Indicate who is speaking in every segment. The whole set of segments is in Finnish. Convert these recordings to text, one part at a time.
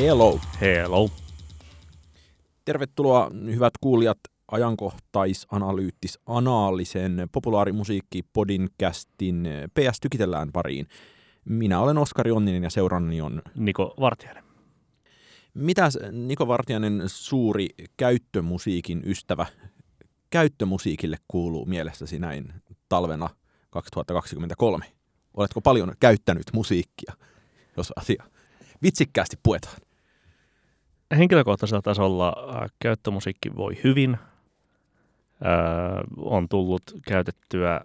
Speaker 1: Hello.
Speaker 2: Hello.
Speaker 1: Tervetuloa hyvät kuulijat ajankohtaisanalyyttis anaalisen populaarimusiikki podcastin PS Tykitellään pariin. Minä olen Oskari Onninen ja seurannani on
Speaker 2: Niko Vartijainen.
Speaker 1: Mitäs Niko Vartijainen suuri käyttömusiikin ystävä käyttömusiikille kuuluu mielessäsi näin talvena 2023? Oletko paljon käyttänyt musiikkia, jos asia vitsikkäästi puetaan?
Speaker 2: Henkilökohtaisella tasolla äh, käyttömusiikki voi hyvin. Äh, on tullut käytettyä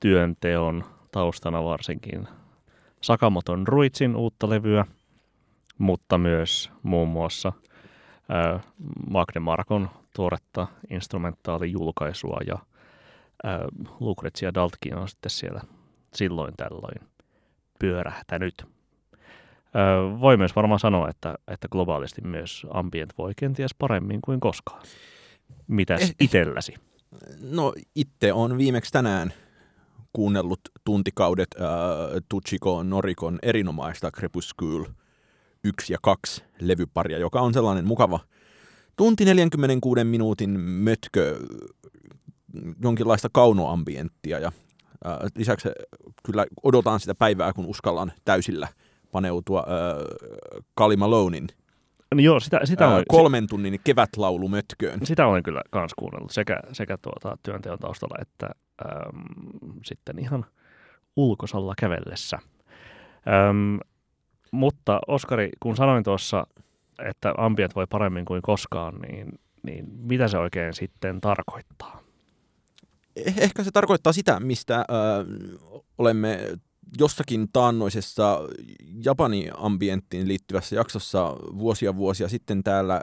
Speaker 2: työnteon taustana varsinkin Sakamoton Ruitsin uutta levyä, mutta myös muun muassa äh, Magne Markon tuoretta instrumentaalijulkaisua ja Lucrezia Daltkin on sitten siellä silloin tällöin pyörähtänyt. Ö, voi myös varmaan sanoa, että, että globaalisti myös ambient voi kenties paremmin kuin koskaan. Mitäs
Speaker 1: Eh, eh.
Speaker 2: itelläsi?
Speaker 1: No itse on viimeksi tänään kuunnellut tuntikaudet äh, Tuchiko Norikon erinomaista Crepuscule 1 ja 2 levyparia, joka on sellainen mukava tunti 46 minuutin mötkö jonkinlaista kaunoambienttia ja äh, lisäksi kyllä odotan sitä päivää, kun uskallan täysillä paneutua äh, Kali Malonein
Speaker 2: No joo, sitä, sitä,
Speaker 1: äh,
Speaker 2: olen,
Speaker 1: kolmen tunnin kevätlaulumötköön.
Speaker 2: sitä olen kyllä kans kuunnellut sekä, sekä tuota, työnteon taustalla että äm, sitten ihan ulkosalla kävellessä. Äm, mutta Oskari, kun sanoin tuossa, että ambient voi paremmin kuin koskaan, niin, niin mitä se oikein sitten tarkoittaa?
Speaker 1: Eh- ehkä se tarkoittaa sitä, mistä äh, olemme jossakin taannoisessa Japani-ambienttiin liittyvässä jaksossa vuosia vuosia sitten täällä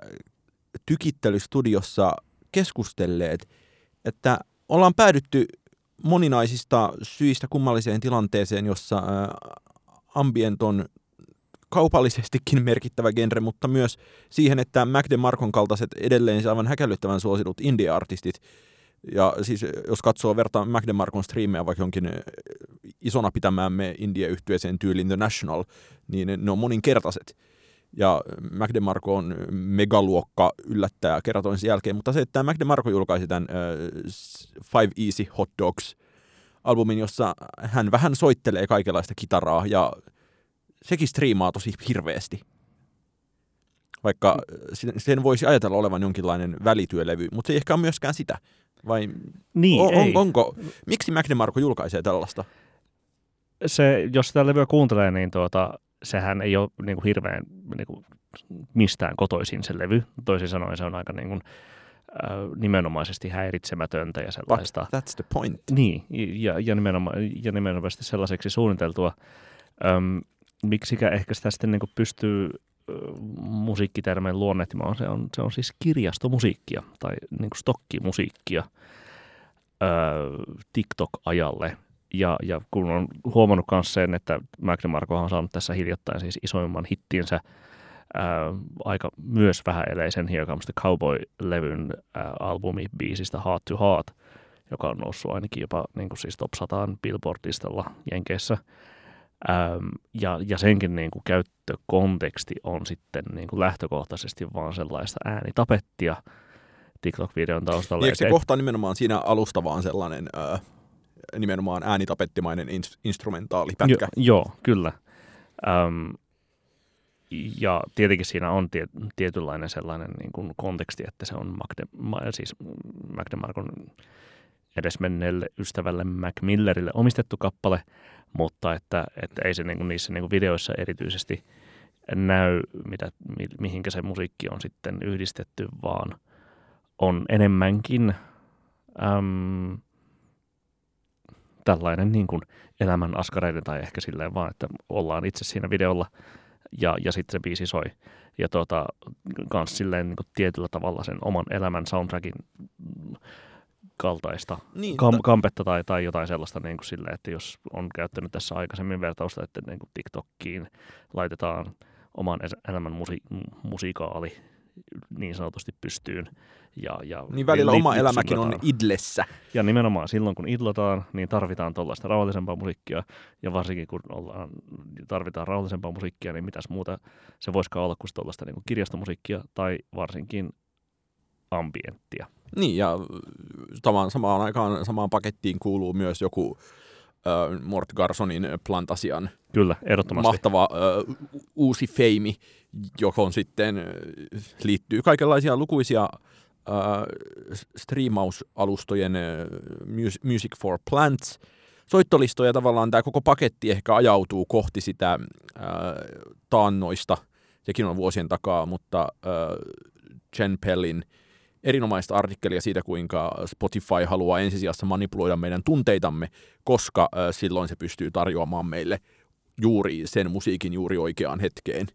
Speaker 1: tykittelystudiossa keskustelleet, että ollaan päädytty moninaisista syistä kummalliseen tilanteeseen, jossa ambient on kaupallisestikin merkittävä genre, mutta myös siihen, että Mac DeMarcon kaltaiset edelleen aivan häkellyttävän suositut indie-artistit ja siis jos katsoo verta Mac DeMarcon striimejä vaikka jonkin eh, isona pitämäämme indie-yhtyeeseen tyyliin The National, niin ne on moninkertaiset. Ja Mac DeMarco on megaluokka yllättäjä kerran toisen jälkeen, mutta se, että Mac DeMarco julkaisi tämän uh, Five Easy Hot Dogs albumin, jossa hän vähän soittelee kaikenlaista kitaraa ja sekin striimaa tosi hirveästi. Vaikka sen- sen voisi ajatella olevan jonkinlainen välityölevy, mutta se ei ehkä ole myöskään sitä. Vai
Speaker 2: Niin,
Speaker 1: on, on, onko, miksi Mac DeMarco julkaisee tällaista?
Speaker 2: se, jos sitä levyä kuuntelee, niin tuota, sehän ei ole niin kuin hirveän niin kuin, mistään kotoisin se levy. Toisin sanoen se on aika niin kuin, äh, nimenomaisesti häiritsemätöntä ja sellaista.
Speaker 1: That's the point.
Speaker 2: Niin, ja, ja, nimenoma, ja nimenomaisesti sellaiseksi suunniteltua. Öm, miksikä ehkä sitä sitten niin kuin pystyy ö, musiikkitermein luonnehtimaan, se on, se on siis kirjastomusiikkia tai niin kuin stokkimusiikkia ö, TikTok-ajalle. Ja, ja kun on huomannut myös sen, että DeMarco on saanut tässä hiljattain siis isoimman hittinsä ää, aika myös vähäeleisen Here Comes Cowboy-levyn ää, albumibiisistä Heart to Heart, joka on noussut ainakin jopa niin kuin siis top 100 Billboard-listalla Jenkeissä. Ähm, ja, ja senkin niin kuin käyttökonteksti on sitten niin kuin lähtökohtaisesti vaan sellaista äänitapettia TikTok-videon taustalla.
Speaker 1: Niin, eikö se kohta nimenomaan siinä alusta vaan sellainen äh, nimenomaan äänitapettimainen ins- instrumentaalipätkä?
Speaker 2: Jo, joo, kyllä. Öm, ja tietenkin siinä on tie, tietynlainen sellainen niin kuin konteksti, että se on Magde, ma, siis Mac DeMarcon edesmenneelle ystävälle Mac Millerille omistettu kappale, mutta että, että ei se niin kuin niissä niin kuin videoissa erityisesti näy, mitä, mi, mihinkä se musiikki on sitten yhdistetty, vaan on enemmänkin äm, tällainen niin kuin elämän askareiden tai ehkä silleen vaan, että ollaan itse siinä videolla ja, ja sitten se biisi soi. Ja tuota, kans silleen niin kuin tietyllä tavalla sen oman elämän soundtrackin kaltaista
Speaker 1: Niin,
Speaker 2: kam-
Speaker 1: ta-
Speaker 2: kampetta tai, tai jotain sellaista niin kuin silleen, että jos on käyttänyt tässä aikaisemmin vertausta, että niin kuin TikTokkiin laitetaan oman elämän musi- musiikaali niin sanotusti pystyyn. Ja, ja
Speaker 1: Niin välillä oma
Speaker 2: lip-
Speaker 1: elämäkin on idlessä.
Speaker 2: Ja nimenomaan silloin, kun idlataan, niin tarvitaan tuollaista rauhallisempaa musiikkia. Ja varsinkin kun ollaan, tarvitaan rauhallisempaa musiikkia, niin mitäs muuta se voisikaan olla kuin tuollaista niin kirjastomusiikkia tai varsinkin ambienttia.
Speaker 1: Niin, ja samaan, samaan aikaan samaan pakettiin kuuluu myös joku äh, Mort Garsonin Plantasian
Speaker 2: Kyllä, ehdottomasti.
Speaker 1: mahtava äh, uusi feimi, johon sitten liittyy kaikenlaisia lukuisia äh, striimausalustojen äh, Mus- Music for Plants soittolistoja. Tavallaan tämä koko paketti ehkä ajautuu kohti sitä äh, taannoista, sekin on vuosien takaa, mutta äh, Jen Pellin erinomaista artikkelia siitä, kuinka Spotify haluaa ensisijassa manipuloida meidän tunteitamme, koska silloin se pystyy tarjoamaan meille juuri sen musiikin juuri oikeaan hetkeen.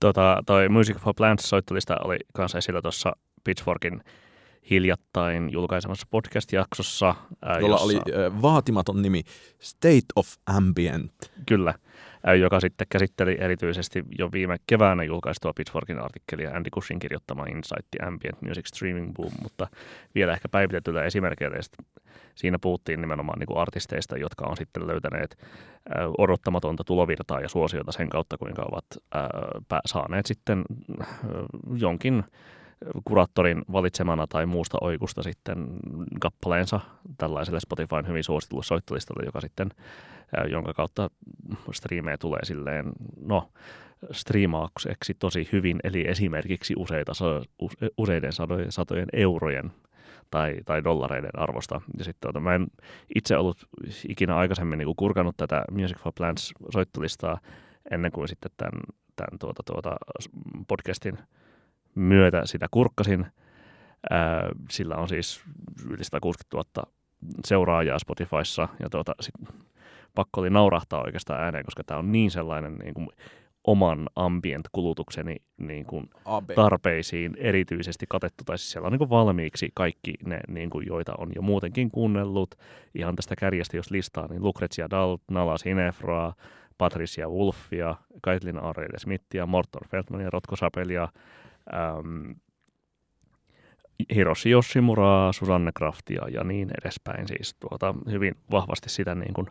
Speaker 2: Tota, toi Music for Plants soittolista oli kanssa esillä tuossa Pitchforkin hiljattain julkaisemassa podcast-jaksossa. Ää,
Speaker 1: jolla
Speaker 2: jossa,
Speaker 1: oli vaatimaton nimi State of Ambient.
Speaker 2: Kyllä, joka sitten käsitteli erityisesti jo viime keväänä julkaistua Pitchforkin artikkelia Andy Cushin kirjoittama Insight Ambient Music Streaming Boom, mutta vielä ehkä päivitetyllä esimerkkeillä. Siinä puhuttiin nimenomaan niin kuin artisteista, jotka on sitten löytäneet odottamatonta tulovirtaa ja suosiota sen kautta, kuinka ovat saaneet sitten jonkin kuraattorin valitsemana tai muusta oikusta sitten kappaleensa tällaiselle Spotifyn hyvin suositulle soittolistalle, joka sitten, ää, jonka kautta striimejä tulee silleen, no, striimaukseksi tosi hyvin, eli esimerkiksi useita, useiden satojen, satojen eurojen tai, tai dollareiden arvosta. Ja sitten tuota, mä en itse ollut ikinä aikaisemmin niin kuin kurkanut tätä Music for Plants soittolistaa ennen kuin sitten tämän, tämän tuota, tuota podcastin myötä sitä kurkkasin. Sillä on siis yli 160 000 seuraajaa Spotifyssa ja tuota, sit pakko oli naurahtaa oikeastaan ääneen, koska tämä on niin sellainen niin kuin oman ambient-kulutukseni niin kuin tarpeisiin erityisesti katettu, tai siis siellä on niin kuin valmiiksi kaikki ne, niin kuin, joita on jo muutenkin kuunnellut. Ihan tästä kärjestä, jos listaa, niin Lucrezia Dalt, Nala Sinefroa, Patricia Wolfia, Kaitlin Aurelia Smithia, Morton Feldmania, Rotko Sapelia, äm, Hiroshi Yoshimuraa, Susanne Craftia ja niin edespäin. Siis tuota, hyvin vahvasti sitä niin kuin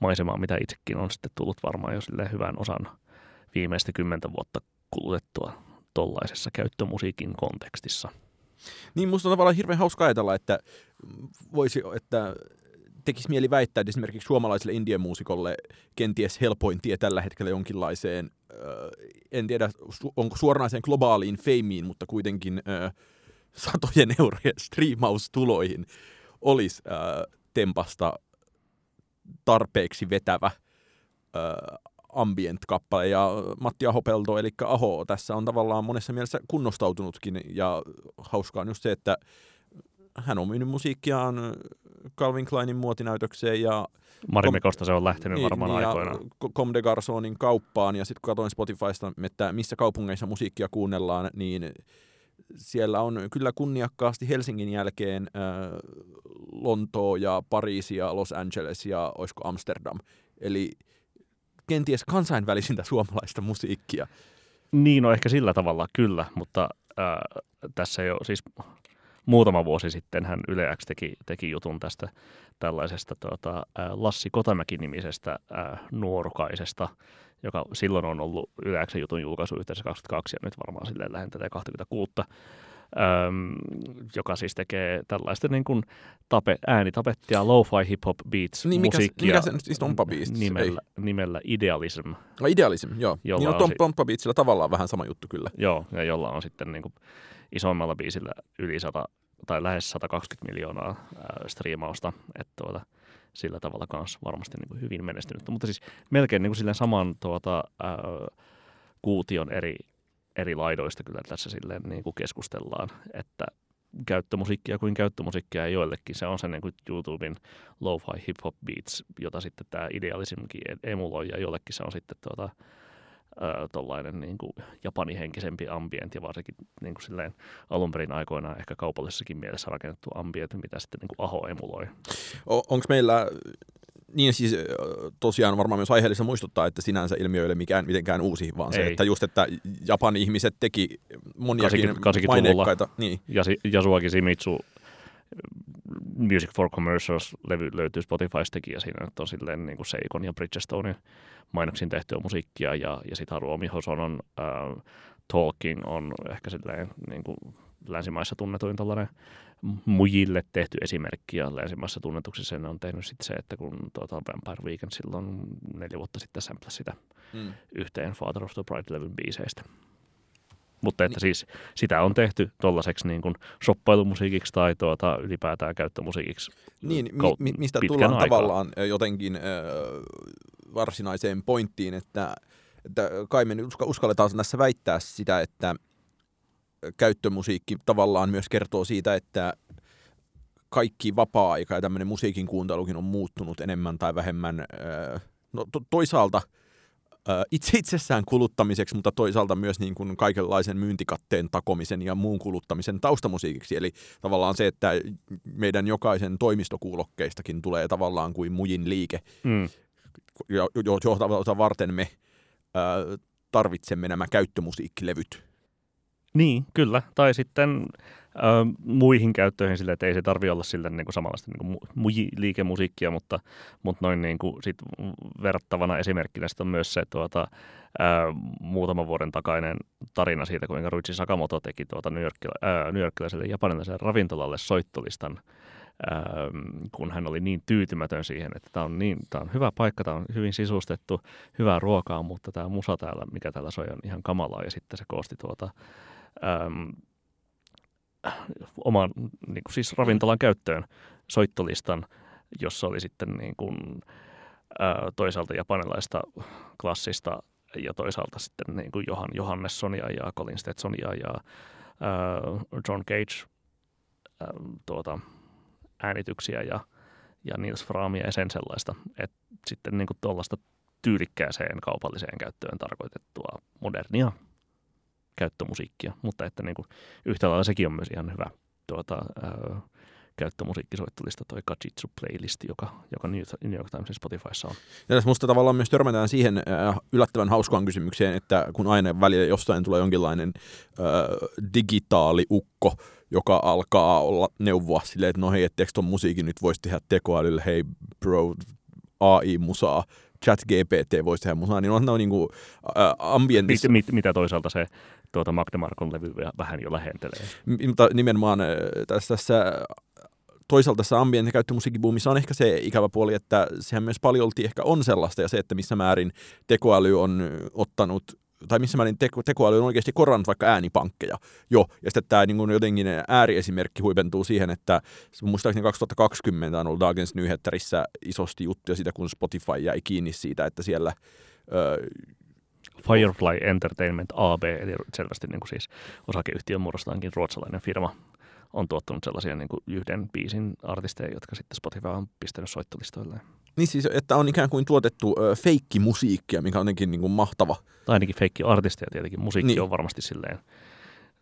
Speaker 2: maisemaa, mitä itsekin on sitten tullut varmaan jo silleen hyvän osan viimeistä kymmentä vuotta kulutettua tollaisessa käyttömusiikin kontekstissa.
Speaker 1: Niin musta on tavallaan hirveän hauska ajatella, että voisi, että tekisi mieli väittää, että esimerkiksi suomalaiselle indie-muusikolle kenties helpoin tie tällä hetkellä jonkinlaiseen, äh, en tiedä onko suoranaiseen globaaliin feimiin, mutta kuitenkin äh, satojen eurojen striimaustuloihin olisi äh, tempasta tarpeeksi vetävä äh, ambient-kappale. Ja Matti Ahopelto, eli Aho, tässä on tavallaan monessa mielessä kunnostautunutkin ja hauskaa on just se, että hän on myynyt musiikkiaan Calvin Kleinin muotinäytökseen ja
Speaker 2: Marimekosta se on lähtenyt
Speaker 1: niin,
Speaker 2: varmaan
Speaker 1: niin,
Speaker 2: aikoinaan.
Speaker 1: Comme de Garçonin kauppaan ja sitten kun katsoin Spotifysta, että missä kaupungeissa musiikkia kuunnellaan, niin siellä on kyllä kunniakkaasti Helsingin jälkeen äh, Lontoo ja Pariisi ja Los Angeles ja olisiko Amsterdam. Eli kenties kansainvälisintä suomalaista musiikkia.
Speaker 2: Niin, no ehkä sillä tavalla kyllä, mutta äh, tässä jo siis muutama vuosi sitten hän Yle X teki, teki jutun tästä tällaisesta tuota, Lassi Kotamäki-nimisestä nuorukaisesta, joka silloin on ollut Yle X:n jutun julkaisu yhteensä 22 ja nyt varmaan silleen lähentelee 26. Öm, joka siis tekee tällaista niin kuin tape, äänitapettia, lo-fi hip-hop beats
Speaker 1: Niin, mikä
Speaker 2: musiikkia
Speaker 1: mikä se nyt siis Tompa Beats?
Speaker 2: nimellä, nimellä Idealism.
Speaker 1: No, idealism, joo.
Speaker 2: Jolla
Speaker 1: niin on
Speaker 2: on si-
Speaker 1: Tompa Beatsillä tavallaan vähän sama juttu kyllä.
Speaker 2: Joo, ja jolla on sitten niin kuin isommalla biisillä yli 100 tai lähes 120 miljoonaa ää, striimausta, että tuota, sillä tavalla kanssa varmasti niin kuin hyvin menestynyt. Mutta siis melkein niin kuin saman tuota, ää, kuution eri, eri laidoista kyllä tässä silleen niin kuin keskustellaan, että käyttömusiikkia kuin käyttömusiikkia. Ja joillekin se on se niin kuin YouTuben lo-fi hip-hop beats, jota sitten tämä idealismkin emuloi ja jollekin se on sitten tuota, tuollainen niin kuin japanihenkisempi ambient ja varsinkin niin kuin silleen alun perin aikoinaan ehkä kaupallisessakin mielessä rakennettu ambient, mitä sitten niin kuin Aho emuloi.
Speaker 1: Onko meillä Niin siis tosiaan varmaan myös aiheellista muistuttaa, että sinänsä ilmiö ei ole mikään mitenkään uusi, vaan se,
Speaker 2: Ei.
Speaker 1: että just, että Japan ihmiset teki moniakin
Speaker 2: 80 80-luvulla.
Speaker 1: maineikkaita. Niin.
Speaker 2: Yasuaki Shimizu Music for Commercials-levy löytyy Spotifystakin ja siinä on silleen niin kuin Seikon ja Bridgestonein mainoksin tehtyä musiikkia ja, ja sitten Haruomi Hosonon äh, Talking on ehkä silleen niin kuin länsimaissa tunnetuin tällainen mujille tehty esimerkki ja länsimaissa tunnetuksi sen on tehnyt sitten se, että kun tuota Vampire Weekend silloin neljä vuotta sitten samplasi sitä
Speaker 1: Mm.
Speaker 2: yhteen Father of the Bride-levyn biiseistä. Mutta että siis sitä on tehty tollaiseksi niin kuin shoppailumusiikiksi tai tuota, ylipäätään käyttömusiikiksi.
Speaker 1: Niin, mi- mistä tullaan
Speaker 2: aikaa.
Speaker 1: tavallaan jotenkin ö, varsinaiseen pointtiin, että, että kai me uska- uskalletaan tässä väittää sitä, että käyttömusiikki tavallaan myös kertoo siitä, että kaikki vapaa-aika ja tämmöinen musiikin kuuntelukin on muuttunut enemmän tai vähemmän, ö, no to- toisaalta itse itsessään kuluttamiseksi, mutta toisaalta myös niin kuin kaikenlaisen myyntikatteen takomisen ja muun kuluttamisen taustamusiikiksi. Eli tavallaan se, että meidän jokaisen toimistokuulokkeistakin tulee tavallaan kuin mujin liike,
Speaker 2: Mm.
Speaker 1: jo- jo- jota varten me ö, tarvitsemme nämä käyttömusiikkilevyt.
Speaker 2: Niin, kyllä. Tai sitten muihin käyttöihin sille, että ei se tarvi olla sille niin kuin samanlaista niin kuin mu- liikemusiikkia, mutta, mutta noin niin kuin sit verrattavana esimerkkinä sit on myös se tuota, ö, muutaman vuoden takainen tarina siitä, kuinka Ruichi Sakamoto teki tuota New, Yorkila, ö, New Yorkilaiselle japanilaiselle ravintolalle soittolistan ähm, kun hän oli niin tyytymätön siihen, että tämä on, niin, on hyvä paikka, tämä on hyvin sisustettu, hyvää ruokaa, mutta tämä musa täällä, mikä täällä soi, on ihan kamalaa. Ja sitten se koosti tuota, ähm, oman niin kuin siis ravintolan käyttöön soittolistan, jossa oli sitten niin kuin, äh, toisaalta japanilaista klassista ja toisaalta sitten niin kuin Johan Johannessonia ja Colin Stetsonia ja äh, John Cage äh, tuota, äänityksiä ja, ja Nils Framia ja sen sellaista. Et sitten niin tuollaista tyylikkääseen kaupalliseen käyttöön tarkoitettua modernia käyttömusiikkia, mutta että niin kuin, yhtä lailla sekin on myös ihan hyvä tuota, ää, käyttömusiikkisoittolista toi Kajitsu playlisti, joka, joka New York Timesin Spotifyssa on.
Speaker 1: Ja tässä musta tavallaan myös törmätään siihen äh, yllättävän hauskaan kysymykseen, että kun aina välillä jostain tulee jonkinlainen äh, digitaaliukko, joka alkaa olla neuvoa silleen, että no hei, etteikö ton musiikin nyt voisi tehdä tekoälyllä, hei bro, AI-musaa, chat GPT voisi tehdä musaa, niin on ne niinku äh, ambientissa,
Speaker 2: Mit, mit, mitä toisaalta se tuota Magde Markon levy vähän jo lähentelee.
Speaker 1: Mutta nimenomaan tässä, tässä toisaalta tässä ambient- ja käyttömusiikkibuumissa on ehkä se ikävä puoli, että sehän myös paljolti ehkä on sellaista, ja se, että missä määrin tekoäly on ottanut tai missä määrin teko, tekoäly on oikeasti korannut vaikka äänipankkeja jo. Ja sitten tämä niin jotenkin ääriesimerkki huipentuu siihen, että muistaakseni 2020 on ollut Dagens Nyheterissä isosti juttuja siitä, kun Spotify jäi kiinni siitä, että siellä ö,
Speaker 2: Firefly Entertainment AB, eli selvästi niin kuin siis osakeyhtiön muodostaankin ruotsalainen firma, on tuottanut sellaisia niin kuin yhden biisin artisteja, jotka sitten Spotify on pistänyt soittolistoilleen.
Speaker 1: Niin siis, että on ikään kuin tuotettu ö, feikkimusiikkia, mikä on jotenkin niin kuin mahtava.
Speaker 2: Tai ainakin feikki artisteja tietenkin. Musiikki
Speaker 1: Niin.
Speaker 2: niin. on varmasti silleen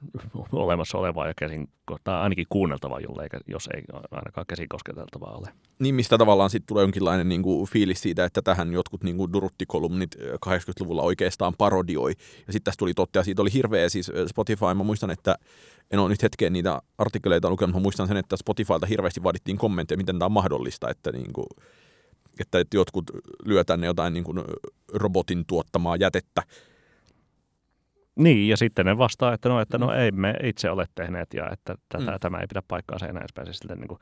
Speaker 2: olemassa olevaa ja käsin, tai ainakin kuunneltavaa, jolle, jos ei ainakaan käsin kosketeltavaa ole.
Speaker 1: Niin mistä tavallaan sitten tulee jonkinlainen niin kuin, fiilis siitä, että tähän jotkut niin kuin, Durutti-kolumnit ö, 80-luvulla oikeastaan parodioi. Ja sitten tässä tuli totta, ja siitä oli hirveä siis Spotify. Mä muistan, että en ole nyt hetkeen niitä artikkeleita lukenut, mä muistan sen, että Spotifylta hirveästi vaadittiin kommentteja, miten tämä on mahdollista, että, niin kuin, että jotkut lyö tänne jotain niin kuin, robotin tuottamaa jätettä.
Speaker 2: Niin, ja sitten ne vastaa, että no, että no ei me itse ole tehneet ja että tätä,
Speaker 1: Mm.
Speaker 2: mm. tämä ei pidä paikkaansa enää pääse sitten niin kuin,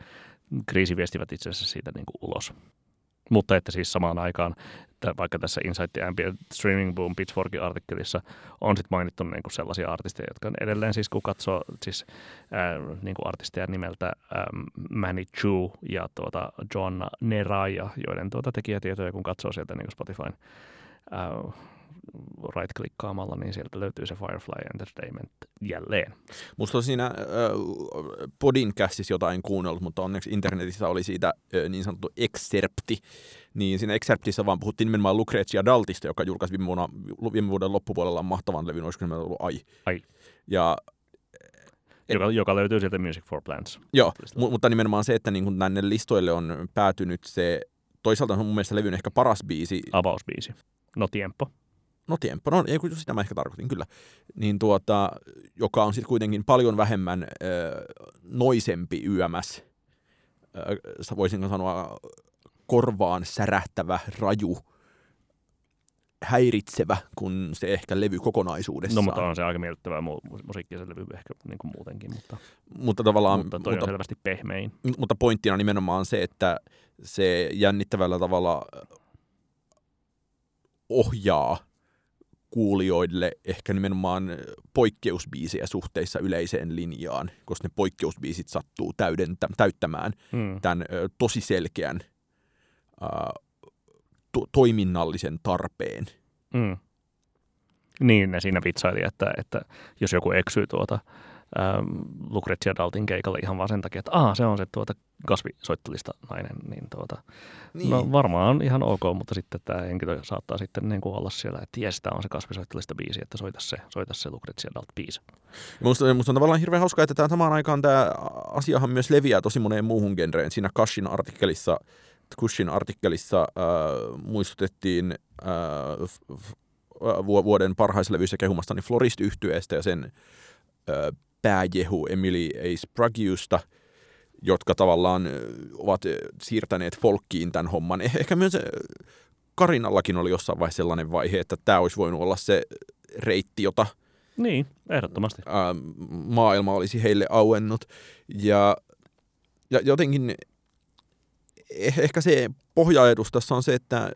Speaker 2: kriisiviestivät itse asiassa siitä niin kuin ulos. Mutta että siis samaan aikaan, että vaikka tässä Insight the Ambient Streaming Boom Pitchforkin artikkelissa on sitten mainittu niin kuin sellaisia artisteja, jotka edelleen siis kun katsoo siis, ää, niin kuin artisteja nimeltä ähm, Manny Chu ja tuota Joanna Neraja, joiden tuota tekijätietoja kun katsoo sieltä niin kuin Spotifyn ää, right-klikkaamalla, niin sieltä löytyy se Firefly Entertainment jälleen.
Speaker 1: Musta on siinä äh, podcastissa jotain kuunnellut, mutta onneksi internetissä oli siitä äh, niin sanottu excerpti. Niin siinä excerptissä vaan puhuttiin nimenomaan Lucrezia Daltista, joka julkaisi viime, vuonna, viime vuoden loppupuolella mahtavan levyn, olisiko se ollut Ai.
Speaker 2: Ai.
Speaker 1: Ja Et-
Speaker 2: Joka, joka löytyy sieltä Music for Plants.
Speaker 1: Joo, mu- mutta nimenomaan se, että niin tänne listoille on päätynyt se toisaalta on mun mielestä levyn ehkä paras biisi.
Speaker 2: Avausbiisi. No Tiempo.
Speaker 1: No Tiempo, no ei, sitä mä ehkä tarkoitin, kyllä. Niin tuota, joka on sitten kuitenkin paljon vähemmän äh, noisempi YMS. Äh, voisinko sanoa korvaan särähtävä, raju, häiritsevä kuin se ehkä levy kokonaisuudessaan.
Speaker 2: No mutta on se aika miellyttävä mu- musiikki se levy ehkä niin kuin muutenkin, mutta,
Speaker 1: mutta, tavallaan,
Speaker 2: mutta toi mutta, on selvästi pehmein.
Speaker 1: Mutta pointtina nimenomaan se, että se jännittävällä tavalla ohjaa kuulijoille ehkä nimenomaan poikkeusbiisejä suhteissa yleiseen linjaan, koska ne poikkeusbiisit sattuu täydentä, täyttämään mm. tämän ö, tosi selkeän ö, to, toiminnallisen tarpeen.
Speaker 2: Mm. Niin, ne siinä vitsaili, että, että jos joku eksyy tuota ähm, Lucrezia Daltin keikalle ihan vaan sen takia, että Aa, se on se tuota kasvisoittolista nainen, niin, tuota, niin. no varmaan ihan ok, mutta sitten tämä henkilö saattaa sitten niin kuin olla siellä, että jes, tämä on se kasvisoittolista biisi, että soita se, soita se Lucrezia Dalt biisi.
Speaker 1: Musta, musta on tavallaan hirveän hauskaa, että tämä samaan aikaan tämä asiahan myös leviää tosi moneen muuhun genreen. Siinä Kashin artikkelissa Kushin artikkelissa äh, muistutettiin äh, f- f- vuoden parhaislevyissä kehumastani florist yhtyeestä ja sen äh, pääjehu Emily A. Spragiusta, jotka tavallaan ovat siirtäneet folkkiin tämän homman. Eh- ehkä myös Karinallakin oli jossain vaiheessa sellainen vaihe, että tämä olisi voinut olla se reitti, jota
Speaker 2: niin, ehdottomasti. Ää,
Speaker 1: maailma olisi heille auennut. Ja, ja jotenkin Eh, ehkä se pohjaedus tässä on se, että,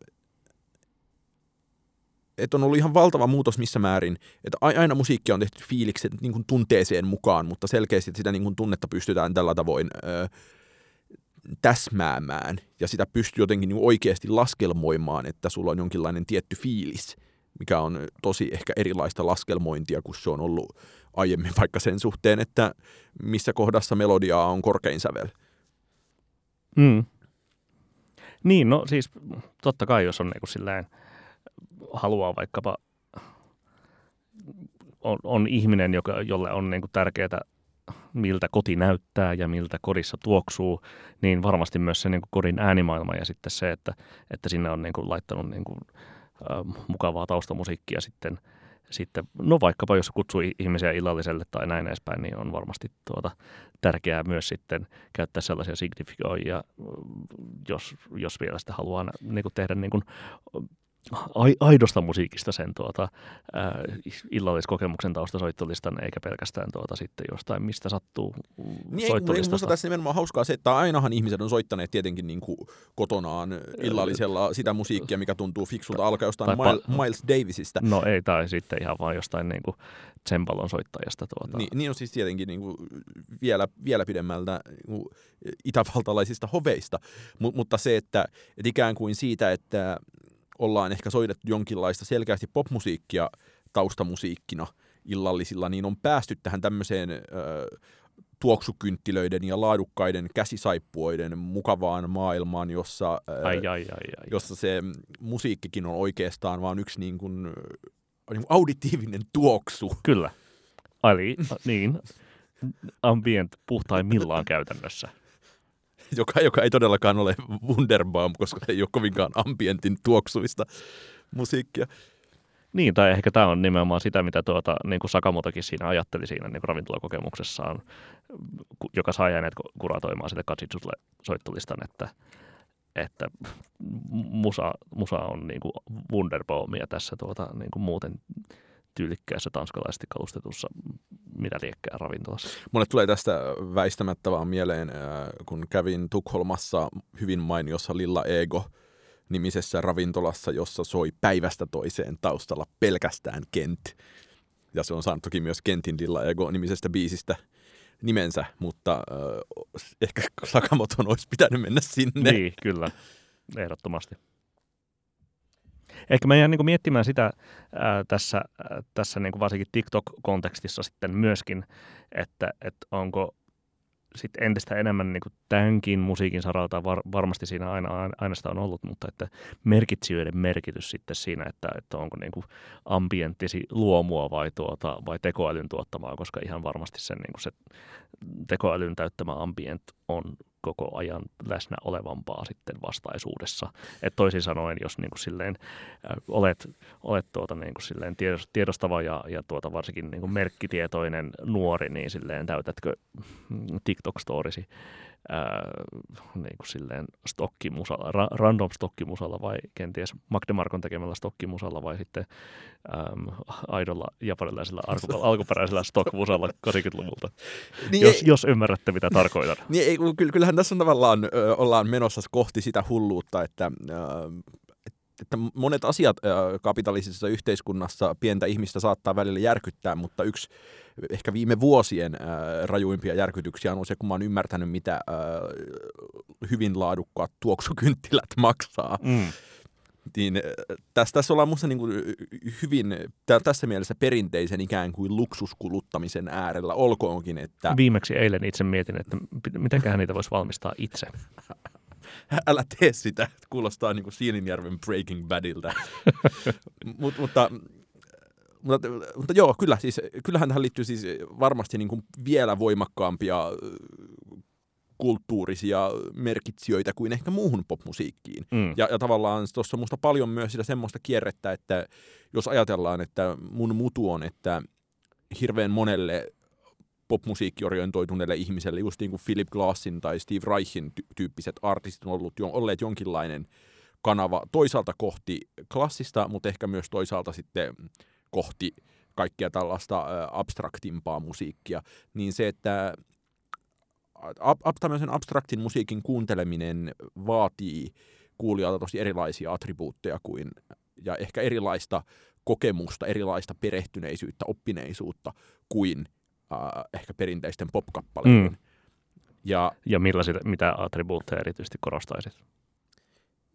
Speaker 1: että on ollut ihan valtava muutos missä määrin, että aina musiikkia on tehty fiiliksen niin kuin tunteeseen mukaan, mutta selkeästi sitä niin kuin tunnetta pystytään tällä tavoin ö, täsmäämään ja sitä pystyy jotenkin niin oikeasti laskelmoimaan, että sulla on jonkinlainen tietty fiilis, mikä on tosi ehkä erilaista laskelmointia kuin se on ollut aiemmin vaikka sen suhteen, että missä kohdassa melodiaa on korkein sävel.
Speaker 2: Mm. Niin, no siis totta kai, jos on niin kuin silleen, haluaa vaikkapa, on, on ihminen, joka, jolle on niin kuin tärkeää, miltä koti näyttää ja miltä kodissa tuoksuu, niin varmasti myös se niin kuin kodin äänimaailma ja sitten se, että, että sinne on niin kuin laittanut niin kuin, äh, mukavaa taustamusiikkia sitten – sitten, no vaikkapa jos kutsuu ihmisiä illalliselle tai näin edespäin, niin on varmasti tuota, tärkeää myös sitten käyttää sellaisia signifioijia, jos, jos vielä sitä haluaa niin kuin tehdä niin kuin aidosta musiikista sen tuota, äh, illalliskokemuksen taustasoittolistan, eikä pelkästään tuota sitten jostain mistä sattuu
Speaker 1: niin, soittolistasta. Minusta tässä nimenomaan hauskaa se, että ainahan ihmiset on soittaneet tietenkin niin kuin kotonaan illallisella sitä musiikkia, mikä tuntuu fiksulta alkaa jostain Miles, Miles Davisista.
Speaker 2: No ei, tai sitten ihan vaan jostain niin kuin tsempalon soittajasta. Tuota.
Speaker 1: Niin, niin on siis tietenkin niin kuin vielä, vielä pidemmältä niin kuin itävaltalaisista hoveista, M- mutta se, että, että ikään kuin siitä, että ollaan ehkä soitettu jonkinlaista selkeästi popmusiikkia taustamusiikkina illallisilla, niin on päästy tähän tämmöiseen ö, tuoksukynttilöiden ja laadukkaiden käsisaippuoiden mukavaan maailmaan, jossa,
Speaker 2: ai, ai, ai, ai.
Speaker 1: jossa se musiikkikin on oikeastaan vain yksi niin kuin, niin kuin auditiivinen tuoksu.
Speaker 2: Kyllä. Ali, niin, ambient puhtaimmillaan käytännössä
Speaker 1: joka, ei todellakaan ole Wunderbaum, koska ei ole kovinkaan ambientin tuoksuista musiikkia.
Speaker 2: Niin, tai ehkä tämä on nimenomaan sitä, mitä tuota, niin kuin Sakamotokin siinä ajatteli siinä niin ravintolakokemuksessaan, joka sai äänet kuratoimaan sille Katsitsulle soittolistan, että, että musa, musa on niin kuin Wunderbaumia tässä tuota, niin kuin muuten tyylikkäässä tanskalaisesti kalustetussa mitä liekkää ravintolassa.
Speaker 1: Mulle tulee tästä väistämättä vaan mieleen, kun kävin Tukholmassa hyvin mainiossa Lilla Ego nimisessä ravintolassa, jossa soi päivästä toiseen taustalla pelkästään Kent. Ja se on saanut toki myös Kentin Lilla Ego nimisestä biisistä nimensä, mutta äh, ehkä Sakamoton olisi pitänyt mennä sinne.
Speaker 2: Niin, kyllä, ehdottomasti. Ehkä mä jään niin miettimään sitä ää, tässä, ää, tässä niin kuin varsinkin TikTok-kontekstissa sitten myöskin, että, että onko sitten entistä enemmän niin kuin tämänkin musiikin saralta var, varmasti siinä aina, aina sitä on ollut, mutta että merkitsijöiden merkitys sitten siinä, että, että onko niin kuin ambienttisi luomua vai, tuota, vai tekoälyn tuottamaa, koska ihan varmasti sen, niin kuin se tekoälyn täyttämä ambient on koko ajan läsnä olevampaa sitten vastaisuudessa. Et toisin sanoen, jos niin kuin silleen, äh, olet, olet tuota, niin kuin silleen tiedostava ja, ja tuota, varsinkin niin kuin merkkitietoinen nuori, niin silleen täytätkö TikTok-storisi ää, niin kuin silleen stokkimusalla, ra, random stokkimusalla vai kenties Magdemarkon tekemällä stokkimusalla vai sitten äm, aidolla japanilaisella alkuperäisellä stockmusalla 80-luvulta, niin jos, ei, jos ymmärrätte mitä tarkoitan.
Speaker 1: Niin ei, kyllähän tässä on tavallaan ö, ollaan menossa kohti sitä hulluutta, että ö, että monet asiat kapitalistisessa yhteiskunnassa pientä ihmistä saattaa välillä järkyttää, mutta yksi ehkä viime vuosien äh, rajuimpia järkytyksiä on se, kun mä oon ymmärtänyt, mitä äh, hyvin laadukkaat tuoksukynttilät maksaa. Mm. Niin, tässä, tässä ollaan minusta niin kuin hyvin tässä mielessä perinteisen ikään kuin luksuskuluttamisen äärellä, olkoonkin, että...
Speaker 2: Viimeksi eilen itse mietin, että mitenköhän niitä voisi valmistaa itse.
Speaker 1: Älä tee sitä, kuulostaa niin kuin Siininjärven Breaking Badilta. Mut, mutta mutta, mutta joo, kyllä, siis, kyllähän tähän liittyy siis varmasti niin kuin vielä voimakkaampia kulttuurisia merkitsijöitä kuin ehkä muuhun popmusiikkiin. Mm. Ja, ja tavallaan tuossa on musta paljon myös sitä semmoista kierrettä, että jos ajatellaan, että mun mutu on, että hirveän monelle popmusiikkiorientoituneelle ihmiselle, just niin kuin Philip Glassin tai Steve Reichin ty- tyyppiset artistit on ollut, jo, olleet jonkinlainen kanava toisaalta kohti klassista, mutta ehkä myös toisaalta sitten kohti kaikkea tällaista abstraktimpaa musiikkia, niin se, että ab, tämmöisen abstraktin musiikin kuunteleminen vaatii kuulijalta tosi erilaisia attribuutteja kuin, ja ehkä erilaista kokemusta, erilaista perehtyneisyyttä, oppineisuutta kuin äh, ehkä perinteisten popkappaleiden. Mm.
Speaker 2: Ja, ja millaiset, mitä attribuutteja erityisesti korostaisit?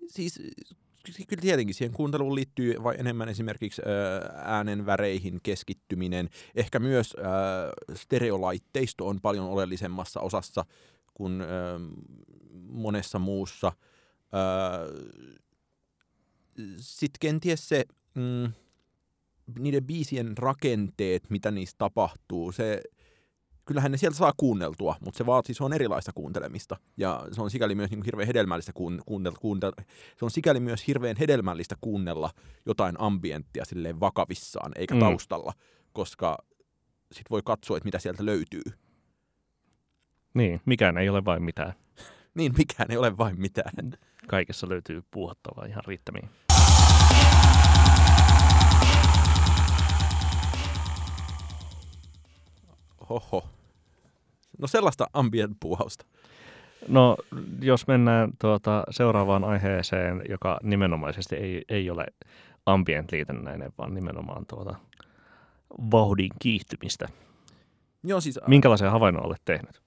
Speaker 1: Siis kyllä tietenkin siihen kuunteluun liittyy vai enemmän esimerkiksi äänen väreihin keskittyminen. Ehkä myös stereolaitteisto on paljon oleellisemmassa osassa kuin monessa muussa. Sitten kenties se, mm, niiden biisien rakenteet, mitä niissä tapahtuu, se kyllähän ne sieltä saa kuunneltua, mutta se vaatii, se on erilaista kuuntelemista. Ja se on sikäli myös niin kuin hirveän hedelmällistä kuunnella, kuunnella, se on sikäli myös hirveän hedelmällistä kuunnella jotain ambienttia silleen vakavissaan, eikä mm. taustalla, koska sit voi katsoa, että mitä sieltä löytyy.
Speaker 2: Niin, mikään ei ole vain mitään.
Speaker 1: niin, mikään ei ole vain mitään.
Speaker 2: Kaikessa löytyy puuhattavaa ihan riittämiin.
Speaker 1: Hoho. No sellaista ambient-puuhausta.
Speaker 2: No jos mennään tuota seuraavaan aiheeseen, joka nimenomaisesti ei, ei ole ambient liitännäinen, vaan nimenomaan tuota vauhdin kiihtymistä.
Speaker 1: Joo, siis,
Speaker 2: äh, Minkälaisen havainnon olet tehnyt?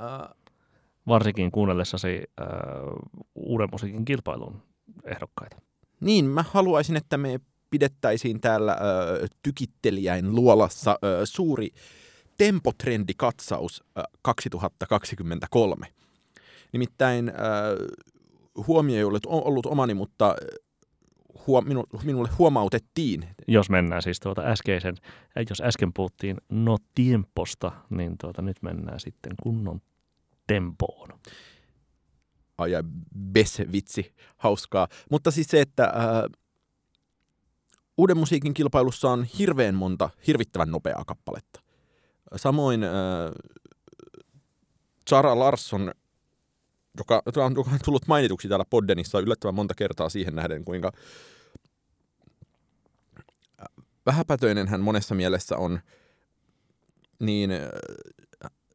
Speaker 2: Äh, Varsinkin kuunnellessasi äh, uuden musiikin kilpailun ehdokkaita.
Speaker 1: Niin, mä haluaisin, että me pidettäisiin täällä äh, tykittelijäin luolassa äh, suuri tempotrendikatsaus 2023. Nimittäin äh, huomio ei ollut, ollut omani, mutta minu, minulle huomautettiin.
Speaker 2: Jos mennään siis tuota äskeisen, jos äsken puhuttiin no tiemposta, niin tuota, nyt mennään sitten kunnon tempoon.
Speaker 1: Ai ja bes-vitsi, hauskaa. Mutta siis se, että äh, uuden musiikin kilpailussa on hirveän monta hirvittävän nopeaa kappaletta. Samoin äh, Zara Larsson, joka, joka on tullut mainituksi täällä Poddenissa yllättävän monta kertaa siihen nähden, kuinka vähäpätöinen hän monessa mielessä on, niin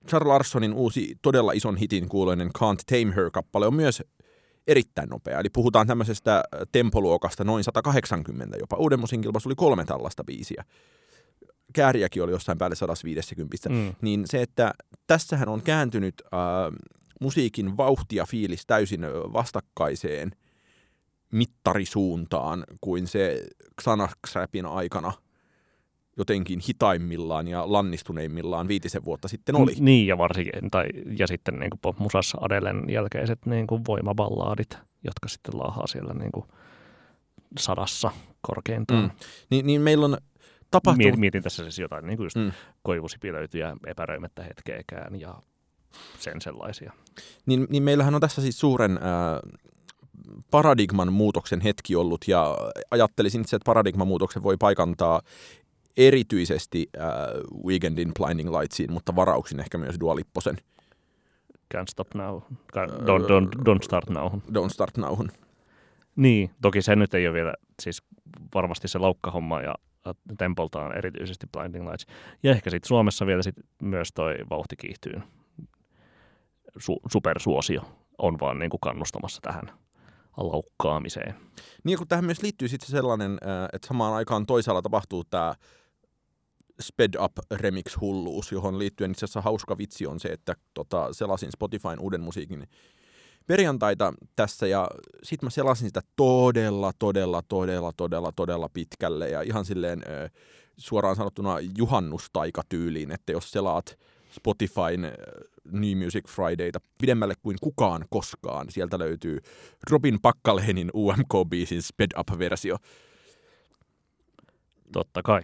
Speaker 1: Charles Larssonin uusi todella ison hitin kuuloinen Can't Tame Her-kappale on myös erittäin nopea. Eli puhutaan tämmöisestä tempoluokasta noin 180 jopa. Uuden musiikin oli kolme tällaista biisiä kääriäkin oli jossain päälle 150. Mm. Niin se, että tässähän on kääntynyt äh, musiikin vauhti ja fiilis täysin vastakkaiseen mittarisuuntaan kuin se Xanax-räpin aikana jotenkin hitaimmillaan ja lannistuneimmillaan viitisen vuotta sitten oli.
Speaker 2: Niin, ja varsinkin, tai, ja sitten niin kuin popmusassa Adelen jälkeiset niin kuin voimaballaadit, jotka sitten laahaa siellä niin kuin sadassa korkeintaan. Mm.
Speaker 1: Niin, niin meillä on tapahtuu...
Speaker 2: Mietin, mietin tässä siis jotain niin kuin just mm. koivusipilöityjä epäröimättä hetkeäkään ja sen sellaisia.
Speaker 1: Niin, niin meillähän on tässä siis suuren äh, paradigman muutoksen hetki ollut, ja ajattelisin itse, että paradigman muutoksen voi paikantaa erityisesti äh, Weekendin Blinding Lightsiin, mutta varauksin ehkä myös Dualipposen
Speaker 2: Can't stop now. Don't, don't, don't start now.
Speaker 1: Don't start nowhun.
Speaker 2: Niin, toki se nyt ei ole vielä, siis varmasti se laukkahomma ja tempoltaan erityisesti Blinding Lights. Ja ehkä sitten Suomessa vielä sit myös toi vauhti kiihtyy. Su- supersuosio on vaan niin kuin kannustamassa tähän laukkaamiseen.
Speaker 1: Niin, kun tähän myös liittyy sitten sellainen, äh, että samaan aikaan toisaalla tapahtuu tämä Sped Up Remix-hulluus, johon liittyen itse asiassa hauska vitsi on se, että tota, selasin Spotifyn uuden musiikin perjantaita tässä ja sitten mä selasin sitä todella, todella, todella, todella, todella pitkälle ja ihan silleen suoraan sanottuna juhannustaikatyyliin, että jos selaat Spotifyn New Music Fridayta pidemmälle kuin kukaan koskaan, sieltä löytyy Robin Pakkalehinin UMK-biisin Sped Up-versio.
Speaker 2: Totta kai.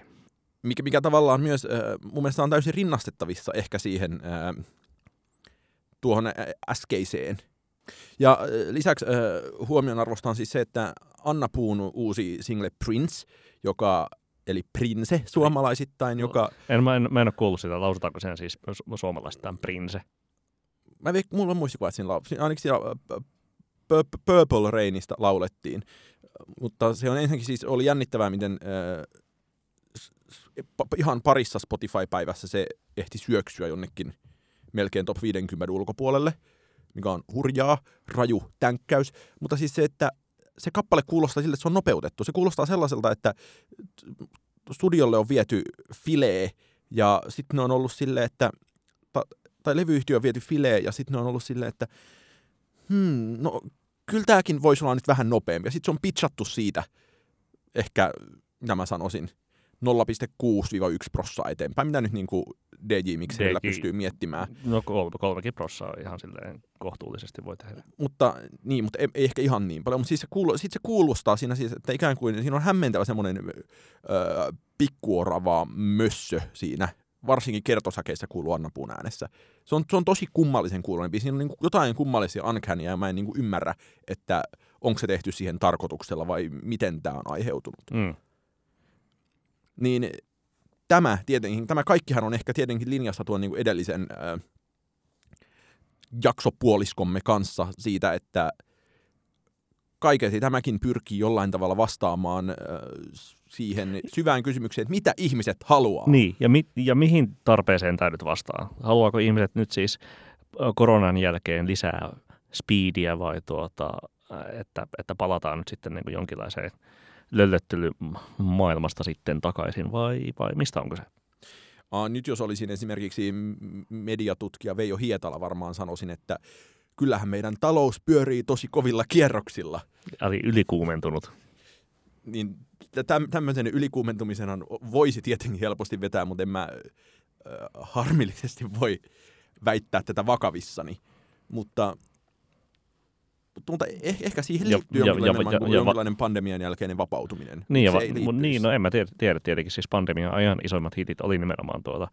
Speaker 1: Mikä, mikä tavallaan myös äh, mun mielestä on täysin rinnastettavissa ehkä siihen äh, tuohon äskeiseen ja lisäksi äh, huomion arvosta on siis se, että Anna Puun uusi single Prince, joka eli Prince suomalaisittain, joka...
Speaker 2: En, mä, en, mä en ole kuullut sitä, lausutaanko sen siis suomalaisittain Prince?
Speaker 1: Mä veik, mulla on muistikuva, että siinä, lau, ainakin siellä Purple Rainista laulettiin, mutta se on ensinnäkin siis oli jännittävää, miten äh, ihan parissa Spotify-päivässä se ehti syöksyä jonnekin melkein top 50 ulkopuolelle mikä on hurjaa, raju tänkkäys, mutta siis se, että se kappale kuulostaa sille, että se on nopeutettu. Se kuulostaa sellaiselta, että studiolle on viety filee ja sitten ne on ollut sille, että ta, tai levyyhtiö on viety filee ja sitten ne on ollut silleen, että hmm, no kyllä tämäkin voisi olla nyt vähän nopeampi. Ja sitten se on pitchattu siitä ehkä, mitä mä sanoisin, 0,6-1 prossaa eteenpäin, mitä nyt niin kuin DJ Mixerillä pystyy miettimään.
Speaker 2: No kolme, kolmekin prossaa ihan silleen kohtuullisesti voi tehdä.
Speaker 1: Mutta, niin, mutta ei, ei ehkä ihan niin paljon, mutta siis se, kuulu, sit se kuulostaa siinä siis, että ikään kuin siinä on hämmentävä semmoinen öö, pikkuorava mössö siinä, varsinkin kertosakeissa kuuluu Anna äänessä. Se on, se on tosi kummallisen kuuloinen Siinä on niin jotain kummallisia uncannyja ja mä en niin ymmärrä, että onko se tehty siihen tarkoituksella vai miten tämä on aiheutunut. Mm niin tämä tietenkin, tämä kaikkihan on ehkä tietenkin linjassa tuon niin kuin edellisen ää, jaksopuoliskomme kanssa siitä, että kaiketi tämäkin pyrkii jollain tavalla vastaamaan ää, siihen syvään kysymykseen, että mitä ihmiset haluaa.
Speaker 2: Niin, ja, mi- ja mihin tarpeeseen tämä nyt vastaa? Haluaako ihmiset nyt siis koronan jälkeen lisää speedia vai tuota, että, että palataan nyt sitten niin kuin jonkinlaiseen löllöttely maailmasta sitten takaisin vai, vai mistä onko se?
Speaker 1: Aa, nyt jos olisin esimerkiksi mediatutkija Veijo Hietala varmaan sanoisin, että kyllähän meidän talous pyörii tosi kovilla kierroksilla.
Speaker 2: Eli ylikuumentunut.
Speaker 1: Niin täm, tämmöisen ylikuumentumisen voisi tietenkin helposti vetää, mutta en mä äh, harmillisesti voi väittää tätä vakavissani. Mutta mutta eh, ehkä siihen liittyy ja, jonkinlainen, ja, ja, ja, jonkinlainen pandemian jälkeinen vapautuminen.
Speaker 2: Niin, ja, va, niin no en mä tiedä, tiedä tietenkin, siis pandemian ajan isoimmat hitit oli nimenomaan tuolla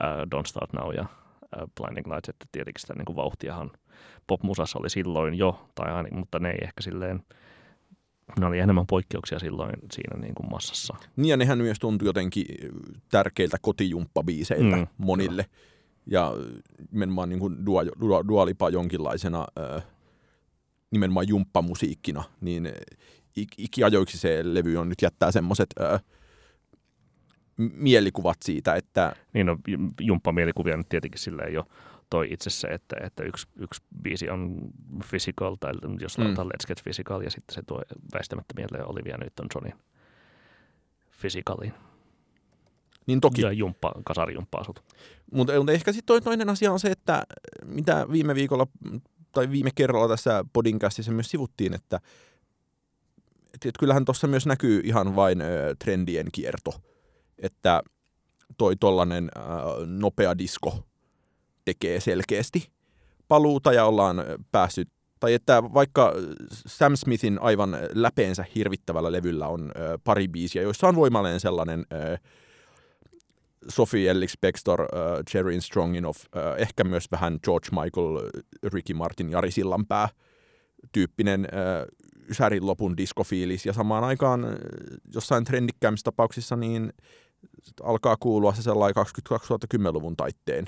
Speaker 2: uh, Don't Start Now ja uh, Blinding Lights, että tietenkin sitä niin kuin vauhtiahan popmusassa oli silloin jo, tai aina, mutta ne ei ehkä silleen, ne oli enemmän poikkeuksia silloin siinä niin kuin massassa.
Speaker 1: Niin ja nehän myös tuntui jotenkin tärkeiltä kotijumppabiiseiltä mm, monille. Jo. Ja nimenomaan niin kuin Dua, Dua, Dua Lipa jonkinlaisena... Uh, nimenomaan jumppamusiikkina, niin ikiajoiksi se levy on nyt jättää semmoiset mielikuvat siitä, että...
Speaker 2: Niin no, jumppamielikuvia nyt tietenkin silleen jo toi itse se, että, että yksi, yksi biisi on physical, tai jos mm. Let's Get Physical, ja sitten se tuo väistämättä mieleen Olivia Newton-Johnin physicaliin.
Speaker 1: Niin toki.
Speaker 2: Ja jumppa, kasarijumppa-asut.
Speaker 1: Mutta ehkä sitten toinen asia on se, että mitä viime viikolla tai viime kerralla tässä podcastissa myös sivuttiin, että, että, että kyllähän tuossa myös näkyy ihan vain ö, trendien kierto, että toi tollanen ö, nopea disko tekee selkeästi paluuta ja ollaan päässyt tai että vaikka Sam Smithin aivan läpeensä hirvittävällä levyllä on ö, pari biisiä, joissa on voimallinen sellainen ö, Sophie Ellis Bextor, äh, Jerry Stronginoff, äh, ehkä myös vähän George Michael, Ricky Martin, Jari Sillanpää tyyppinen äh, Ysärin lopun diskofiilis. Ja samaan aikaan äh, jossain trendikkäämmissä tapauksissa niin alkaa kuulua se sellainen 2010-luvun taitteen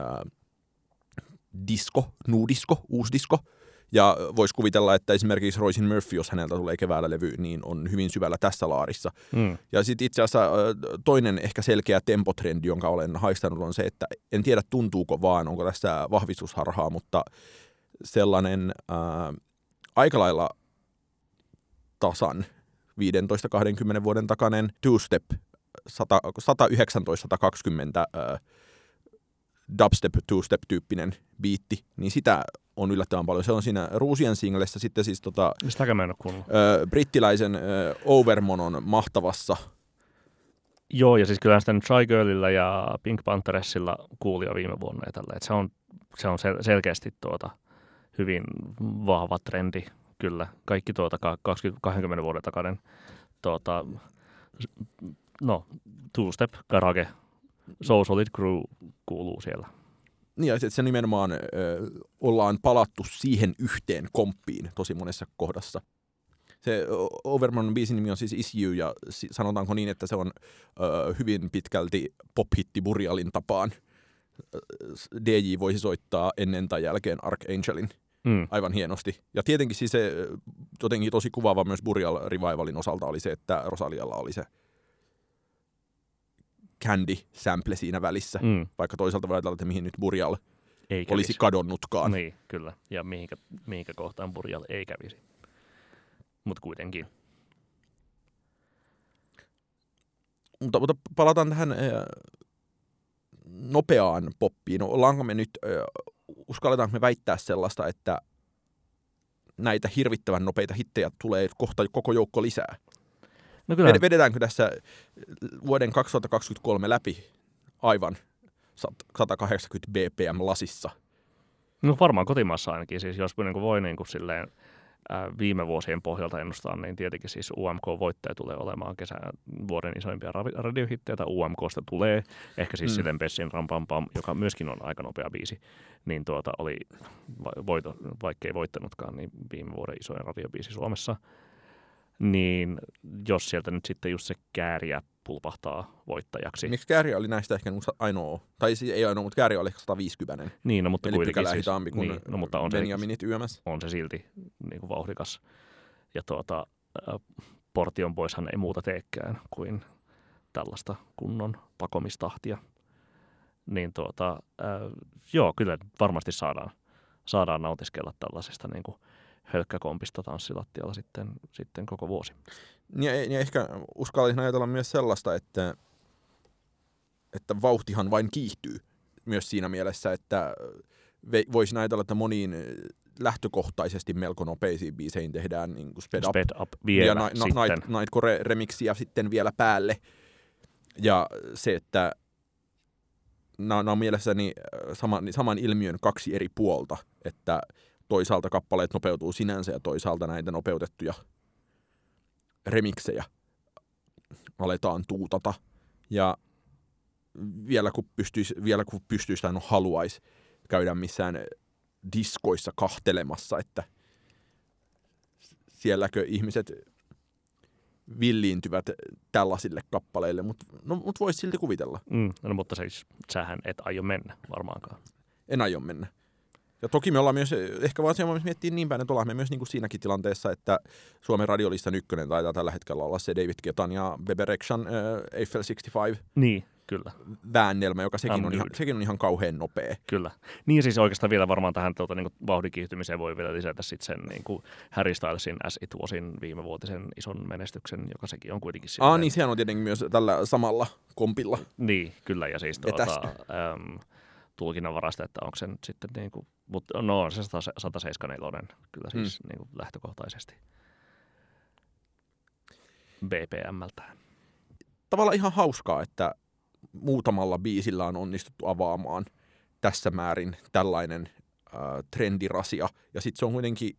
Speaker 1: äh, disko, nuudisko, uusdisko. Ja voisi kuvitella, että esimerkiksi Roisin Murphy, jos häneltä tulee keväällä levy, niin on hyvin syvällä tässä laarissa.
Speaker 2: Mm.
Speaker 1: Ja sitten itse asiassa toinen ehkä selkeä tempotrendi, jonka olen haistanut, on se, että en tiedä tuntuuko vaan, onko tässä vahvistusharhaa, mutta sellainen ää, aika lailla tasan 15-20 vuoden takainen two-step 119-120 dubstep, two-step-tyyppinen biitti, niin sitä on yllättävän paljon. Se on siinä Ruusien singlessä sitten siis tota,
Speaker 2: mä en ole
Speaker 1: ö, brittiläisen ö, Overmonon mahtavassa.
Speaker 2: Joo, ja siis kyllä sitä nyt Shy Girlillä ja Pink Pantheressilla kuuli jo viime vuonna ja tällä. se on, se on sel- selkeästi tuota, hyvin vahva trendi, kyllä. Kaikki tuota 20, 20 vuoden takainen tuota, no, two-step, garage, So Solid Crew kuuluu siellä.
Speaker 1: Niin, ja se nimenomaan ö, ollaan palattu siihen yhteen komppiin tosi monessa kohdassa. Se Overman biisin nimi on siis Is You, ja sanotaanko niin, että se on ö, hyvin pitkälti pop-hitti Burialin tapaan. DJ voisi soittaa ennen tai jälkeen Archangelin mm. aivan hienosti. Ja tietenkin siis se jotenkin tosi kuvaava myös Burial Revivalin osalta oli se, että Rosalialla oli se Candy-sample siinä välissä, mm. vaikka toisaalta voi ajatella, että mihin nyt Burial ei kävisi. olisi kadonnutkaan.
Speaker 2: Niin, kyllä. Ja mihinkä, mihinkä kohtaan Burial ei kävisi. Mutta kuitenkin.
Speaker 1: Mutta, mutta palataan tähän äh, nopeaan poppiin. Ollaanko me nyt, äh, uskalletaanko me väittää sellaista, että näitä hirvittävän nopeita hittejä tulee kohta koko joukko lisää? No kyllä. Vedetäänkö tässä vuoden 2023 läpi aivan 180 bpm lasissa?
Speaker 2: No varmaan kotimaassa ainakin, siis jos niin voi niin kuin silleen, ää, viime vuosien pohjalta ennustaa, niin tietenkin siis UMK-voittaja tulee olemaan kesän vuoden isoimpia radiohittejä, tai UMKsta tulee, ehkä siis mm. sitten Bessin Rampampam, joka myöskin on aika nopea biisi, niin tuota oli, voito, vaikkei voittanutkaan, niin viime vuoden isoin radiobiisi Suomessa – niin jos sieltä nyt sitten just se kääriä pulpahtaa voittajaksi.
Speaker 1: Miksi kääriä oli näistä ehkä ainoa, tai siis ei ainoa, mutta kääriä oli 150.
Speaker 2: Niin, no mutta
Speaker 1: Eli
Speaker 2: kuitenkin
Speaker 1: siis, kuin niin, no, mutta on Benjaminit se, YMS.
Speaker 2: On se silti niin kuin vauhdikas. Ja tuota, portion poishan ei muuta teekään kuin tällaista kunnon pakomistahtia. Niin tuota, äh, joo, kyllä varmasti saadaan, saadaan nautiskella tällaisesta niin kuin hölkkäkompista tanssilattialla sitten, sitten koko vuosi.
Speaker 1: Ja, ja ehkä uskallisin ajatella myös sellaista, että, että vauhtihan vain kiihtyy myös siinä mielessä, että voisin ajatella, että moniin lähtökohtaisesti melko nopeisiin biiseihin tehdään niin kuin sped,
Speaker 2: sped up, up vielä
Speaker 1: ja
Speaker 2: na,
Speaker 1: na, Night, Nightcore remixiä sitten vielä päälle. Ja se, että nämä on mielessäni saman, saman ilmiön kaksi eri puolta, että toisaalta kappaleet nopeutuu sinänsä ja toisaalta näitä nopeutettuja remiksejä aletaan tuutata. Ja vielä kun pystyisi, vielä kun pystyisi tai no haluaisi käydä missään diskoissa kahtelemassa, että sielläkö ihmiset villiintyvät tällaisille kappaleille, mutta no, mut voisi silti kuvitella.
Speaker 2: Mm, no, mutta siis sähän et aio mennä varmaankaan.
Speaker 1: En aio mennä. Ja toki me ollaan myös, ehkä vaan siellä miettiä niin päin, että ollaan me myös niin kuin siinäkin tilanteessa, että Suomen radiolistan ykkönen taitaa tällä hetkellä olla se David Ketan ja Beberekshan äh, Eiffel 65.
Speaker 2: Niin, kyllä.
Speaker 1: Väännelmä, joka sekin on, ihan, sekin on ihan kauhean nopea.
Speaker 2: Kyllä. Niin siis oikeastaan vielä varmaan tähän tuota, niin vauhdikiihtymiseen voi vielä lisätä sitten sen niin kuin Harry Stylesin As It Wasin viimevuotisen ison menestyksen, joka sekin on kuitenkin
Speaker 1: silleen... Ah, niin sehän on tietenkin myös tällä samalla kompilla.
Speaker 2: Niin, kyllä. Ja siis tuota, ähm, tulkinnanvarasta, että onko se nyt sitten niin kuin, mutta no on se 174 kyllä siis mm. niin kuin lähtökohtaisesti BPMltään.
Speaker 1: Tavallaan ihan hauskaa, että muutamalla biisillä on onnistuttu avaamaan tässä määrin tällainen äh, trendirasia. Ja sitten se on kuitenkin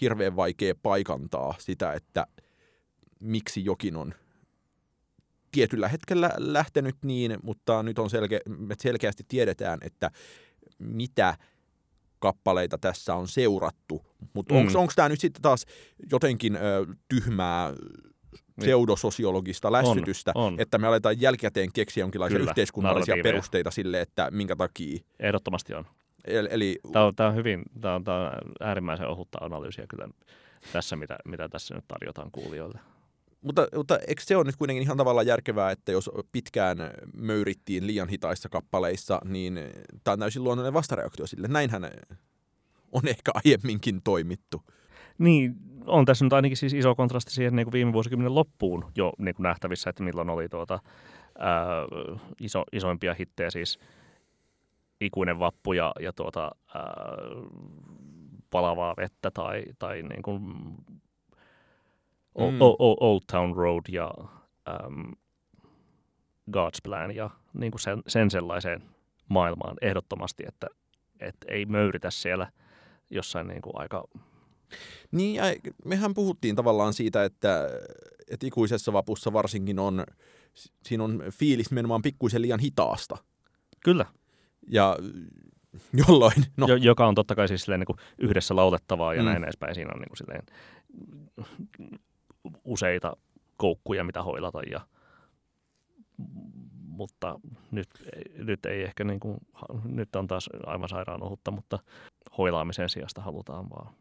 Speaker 1: hirveän vaikea paikantaa sitä, että miksi jokin on tietyllä hetkellä lähtenyt niin, mutta nyt on selke, me selkeästi tiedetään, että mitä kappaleita tässä on seurattu. Mutta mm. onko tämä nyt sitten taas jotenkin ö, tyhmää pseudososiologista lässytystä, on, on. että me aletaan jälkikäteen keksiä jonkinlaisia Kyllä, yhteiskunnallisia perusteita sille, että minkä takia.
Speaker 2: Ehdottomasti on.
Speaker 1: Eli, eli...
Speaker 2: Tämä, on, tämä on hyvin, tämä on, tämä on äärimmäisen ohutta analyysiä kyllä tässä, mitä, mitä tässä nyt tarjotaan kuulijoille.
Speaker 1: Mutta, mutta eikö se ole nyt kuitenkin ihan tavalla järkevää, että jos pitkään möyrittiin liian hitaissa kappaleissa, niin tämä on täysin luonnollinen vastareaktio sille. Näinhän on ehkä aiemminkin toimittu.
Speaker 2: Niin, on tässä nyt ainakin siis iso kontrasti siihen niin kuin viime vuosikymmenen loppuun jo niin kuin nähtävissä, että milloin oli tuota, ää, iso, isoimpia hittejä, siis ikuinen vappu ja, ja tuota, ää, palavaa vettä tai, tai niin kuin mm. Old Town Road ja um, God's Plan ja niin kuin sen, sen sellaiseen maailmaan ehdottomasti, että, että ei möyritä siellä jossain niin kuin aika...
Speaker 1: Niin, ja mehän puhuttiin tavallaan siitä, että, että ikuisessa vapussa varsinkin on, siinä on fiilis menemään pikkuisen liian hitaasta.
Speaker 2: Kyllä.
Speaker 1: Ja jolloin...
Speaker 2: No. Jo, joka on totta kai siis silleen, niin kuin yhdessä laulettavaa ja mm. näin edespäin. Siinä on niin kuin silleen, useita koukkuja, mitä hoilata. Ja, mutta nyt, nyt ei ehkä niin kuin, nyt on taas aivan sairaan ohutta, mutta hoilaamisen sijasta halutaan vaan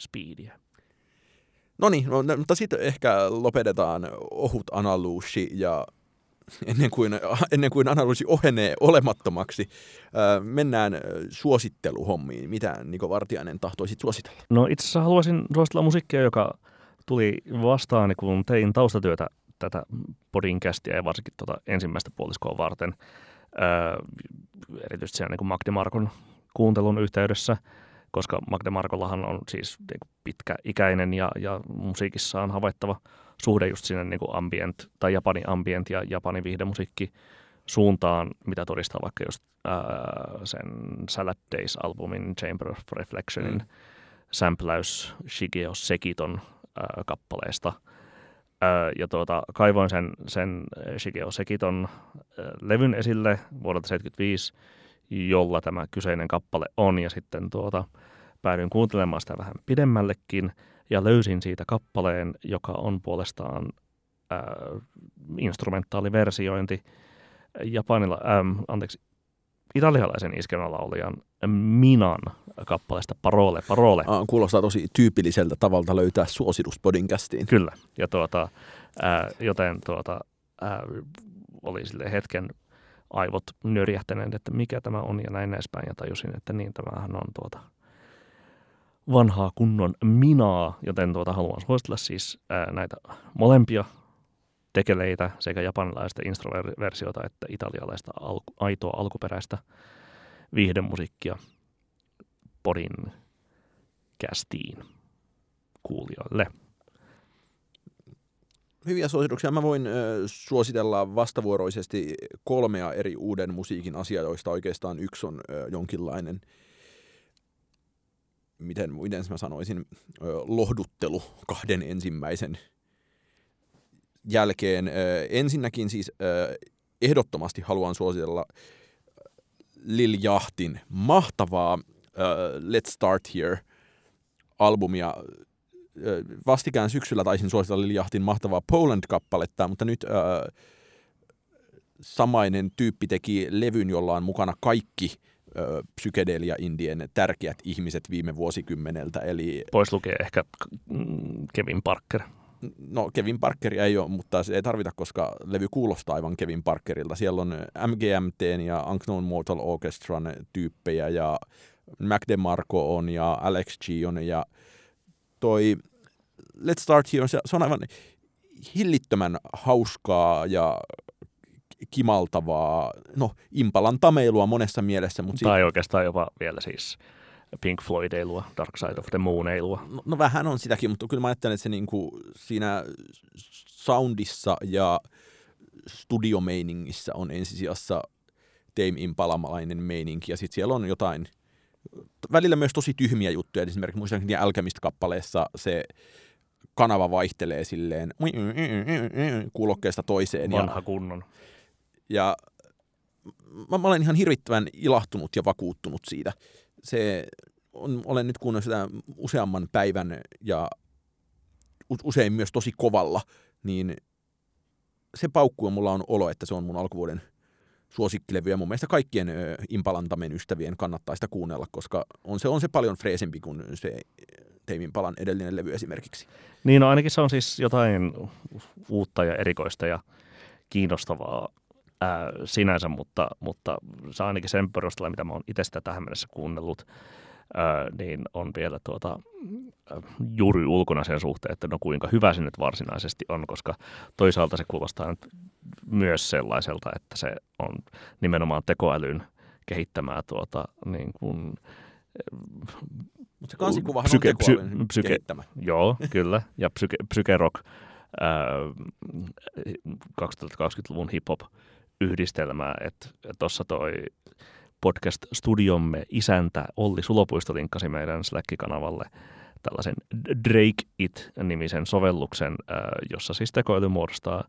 Speaker 2: speediä.
Speaker 1: No niin, no, mutta sitten ehkä lopetetaan ohut analyysi ja ennen kuin, ennen kuin analyysi ohenee olemattomaksi, mennään suositteluhommiin. Mitä Niko Vartiainen tahtoisit suositella?
Speaker 2: No itse asiassa haluaisin suositella musiikkia, joka tuli vastaan, kun tein taustatyötä tätä podcastia ja varsinkin tuota ensimmäistä puoliskoa varten, öö, erityisesti siellä niin Magde Markon kuuntelun yhteydessä, koska Magde Markollahan on siis niin pitkäikäinen ja, ja musiikissa on havaittava suhde just sinne niin kuin ambient tai Japani ambient ja Japani viihdemusiikki suuntaan, mitä todistaa vaikka just ää, sen Salad Days-albumin Chamber of Reflectionin mm. sämpläys Shigeo Sekiton kappaleesta. Ja tuota, kaivoin sen, sen Shigeo Sekiton levyn esille vuodelta 1975, jolla tämä kyseinen kappale on, ja sitten tuota, päädyin kuuntelemaan sitä vähän pidemmällekin, ja löysin siitä kappaleen, joka on puolestaan ää, instrumentaaliversiointi japanilla, ähm, anteeksi, italialaisen iskelmälaulajan Minan kappaleesta Parole Parole.
Speaker 1: Ah, kuulostaa tosi tyypilliseltä tavalta löytää suositus podcastiin.
Speaker 2: Kyllä, ja tuota, ää, joten tuota, ää, oli sille hetken aivot nörjähtäneet, että mikä tämä on ja näin edespäin, ja tajusin, että niin tämähän on tuota vanhaa kunnon minaa, joten tuota haluan suositella siis ää, näitä molempia tekeleitä sekä japanilaista introversiota että italialaista al- aitoa alkuperäistä viihdemusiikkia podin kästiin kuulijoille.
Speaker 1: Hyviä suosituksia. Mä voin ö, suositella vastavuoroisesti kolmea eri uuden musiikin asiaa, joista oikeastaan yksi on ö, jonkinlainen, miten, miten mä sanoisin, lohduttelu kahden ensimmäisen jälkeen. Ensinnäkin siis ehdottomasti haluan suositella Lil Jahtin mahtavaa Let's Start Here-albumia. Vastikään syksyllä taisin suositella Lil Jahtin mahtavaa Poland-kappaletta, mutta nyt samainen tyyppi teki levyn, jolla on mukana kaikki psykedelia-indien tärkeät ihmiset viime vuosikymmeneltä. Eli...
Speaker 2: Pois lukee ehkä Kevin Parker
Speaker 1: no Kevin Parkeria ei ole, mutta se ei tarvita, koska levy kuulostaa aivan Kevin Parkerilta. Siellä on MGMT ja Unknown Mortal Orchestran tyyppejä ja Mac DeMarco on ja Alex G on ja toi Let's Start Here, se, se on aivan hillittömän hauskaa ja kimaltavaa, no Impalan tameilua monessa mielessä.
Speaker 2: Mutta tai siitä... oikeastaan jopa vielä siis Pink Floyd-eilua, Dark Side of the Moon-eilua.
Speaker 1: No, no vähän on sitäkin, mutta kyllä mä ajattelen, että se niinku siinä soundissa ja studiomeiningissä on ensisijassa Tame Impalamalainen meininki, ja sitten siellä on jotain, välillä myös tosi tyhmiä juttuja, esimerkiksi muistaakseni Alchemist-kappaleessa se kanava vaihtelee silleen kuulokkeesta toiseen.
Speaker 2: Vanha ja, kunnon.
Speaker 1: Ja mä, mä olen ihan hirvittävän ilahtunut ja vakuuttunut siitä. Se on, olen nyt kuunnellut sitä useamman päivän ja usein myös tosi kovalla, niin se paukku mulla on olo, että se on mun alkuvuoden suosikkilevy ja mun mielestä kaikkien ö, Impalantamen ystävien kannattaa sitä kuunnella, koska on se, on se paljon freesempi kuin se Teimin palan edellinen levy esimerkiksi.
Speaker 2: Niin, no ainakin se on siis jotain uutta ja erikoista ja kiinnostavaa ää, sinänsä, mutta, mutta se ainakin sen perusteella, mitä mä oon itse sitä tähän mennessä kuunnellut, ää, niin on vielä tuota, juuri ulkona sen suhteen, että no kuinka hyvä se nyt varsinaisesti on, koska toisaalta se kuulostaa nyt myös sellaiselta, että se on nimenomaan tekoälyn kehittämää tuota, niin kuin,
Speaker 1: mutta se kansikuvahan psyke, on psy, psyke, kehittämä.
Speaker 2: Joo, kyllä. Ja psyke, psyke rock, äh, 2020-luvun hip-hop yhdistelmää, että tuossa toi podcast-studiomme isäntä Olli Sulopuisto linkkasi meidän Slack-kanavalle tällaisen Drake It-nimisen sovelluksen, jossa siis tekoäly muodostaa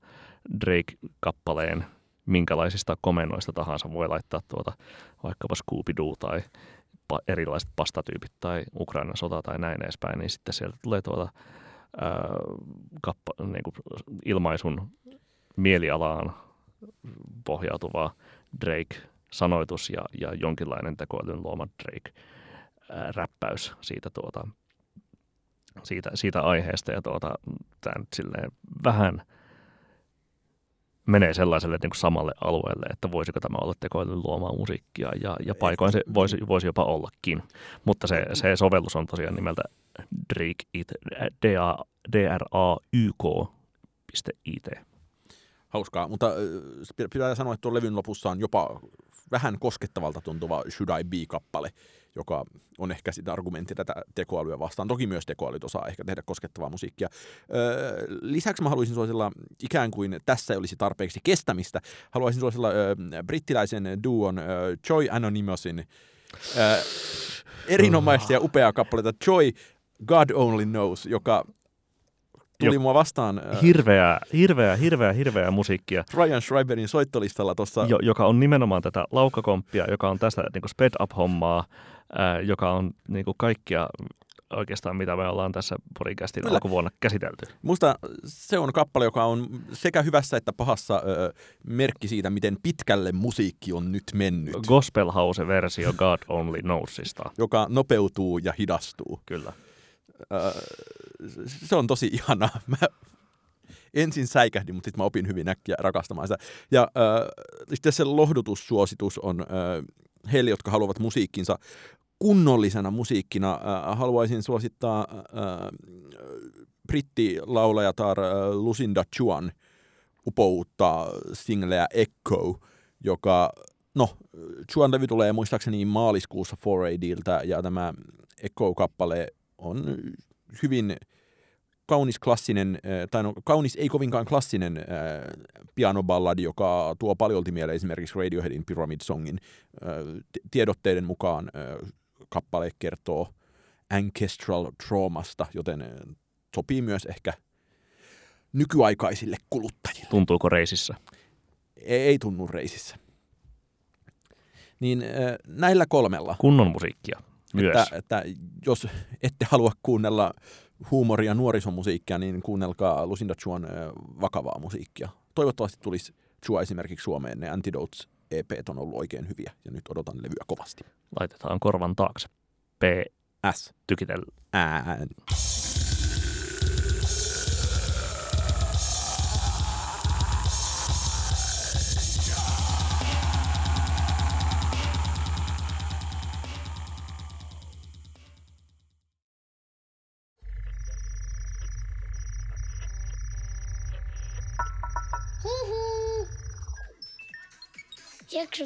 Speaker 2: Drake-kappaleen minkälaisista komennoista tahansa. Voi laittaa tuota vaikkapa Scooby-Doo tai erilaiset pastatyypit tai Ukrainan sota tai näin edespäin, niin sitten sieltä tulee tuota ää, kappa, niin kuin ilmaisun mielialaan pohjautuva Drake-sanoitus ja, ja jonkinlainen tekoälyn luoma Drake-räppäys siitä, tuota, siitä, siitä aiheesta. Ja tuota, tämä nyt silleen vähän menee sellaiselle niin kuin samalle alueelle, että voisiko tämä olla tekoälyn luomaa musiikkia ja, ja paikoin se voisi, voisi jopa ollakin. Mutta se, se sovellus on tosiaan nimeltä Drake It, D-R-A-Y-K.it.
Speaker 1: Hauskaa, mutta pitää sanoa, että tuon levyn lopussa on jopa vähän koskettavalta tuntuva Should I Be-kappale, joka on ehkä sitä argumentti tätä tekoälyä vastaan. Toki myös tekoälyt osaa ehkä tehdä koskettavaa musiikkia. Öö, lisäksi mä haluaisin suosilla, ikään kuin tässä olisi tarpeeksi kestämistä, haluaisin suosilla öö, brittiläisen duon öö, Joy Anonymousin öö, erinomaista ja upeaa kappaletta Joy God Only Knows, joka tuli jo, mua vastaan.
Speaker 2: Hirveää, hirveää, hirveää, hirveää musiikkia.
Speaker 1: Ryan Schreiberin soittolistalla tuossa.
Speaker 2: Jo, joka on nimenomaan tätä laukkakomppia, joka on tästä niin sped up-hommaa, ää, joka on niin kuin kaikkia oikeastaan, mitä me ollaan tässä podcastin Kyllä. alkuvuonna käsitelty.
Speaker 1: Musta se on kappale, joka on sekä hyvässä että pahassa ö, merkki siitä, miten pitkälle musiikki on nyt mennyt.
Speaker 2: Gospel House-versio God Only Knowsista.
Speaker 1: joka nopeutuu ja hidastuu.
Speaker 2: Kyllä.
Speaker 1: Se on tosi ihana. Mä ensin säikähdin, mutta sitten mä opin hyvin äkkiä rakastamaan sitä. Ja äh, sitten se lohdutussuositus on äh, heille, jotka haluavat musiikkinsa kunnollisena musiikkina. Äh, haluaisin suosittaa äh, brittilaulajatar äh, Lucinda Chuan upoutta singleä Echo, joka No, Chuan levy tulee muistaakseni maaliskuussa 4ADiltä ja tämä Echo-kappale on hyvin kaunis klassinen, äh, tai no kaunis ei kovinkaan klassinen äh, pianoballadi, joka tuo paljolti mieleen esimerkiksi Radioheadin Pyramid Songin. Äh, tiedotteiden mukaan äh, kappale kertoo ancestral traumasta, joten sopii myös ehkä nykyaikaisille kuluttajille.
Speaker 2: Tuntuuko reisissä?
Speaker 1: Ei, ei tunnu reisissä. Niin näillä kolmella.
Speaker 2: Kunnon musiikkia
Speaker 1: Että, että jos ette halua kuunnella huumoria nuorisomusiikkia, niin kuunnelkaa Lucinda Chuan vakavaa musiikkia. Toivottavasti tulisi Chua esimerkiksi Suomeen. Ne Antidotes EP on ollut oikein hyviä ja nyt odotan levyä kovasti.
Speaker 2: Laitetaan korvan taakse. P. S. Tykitellä.
Speaker 1: Ään.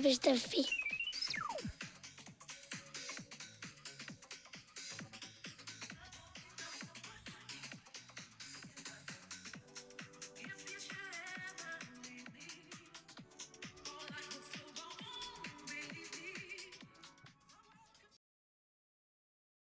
Speaker 3: Jakso.fi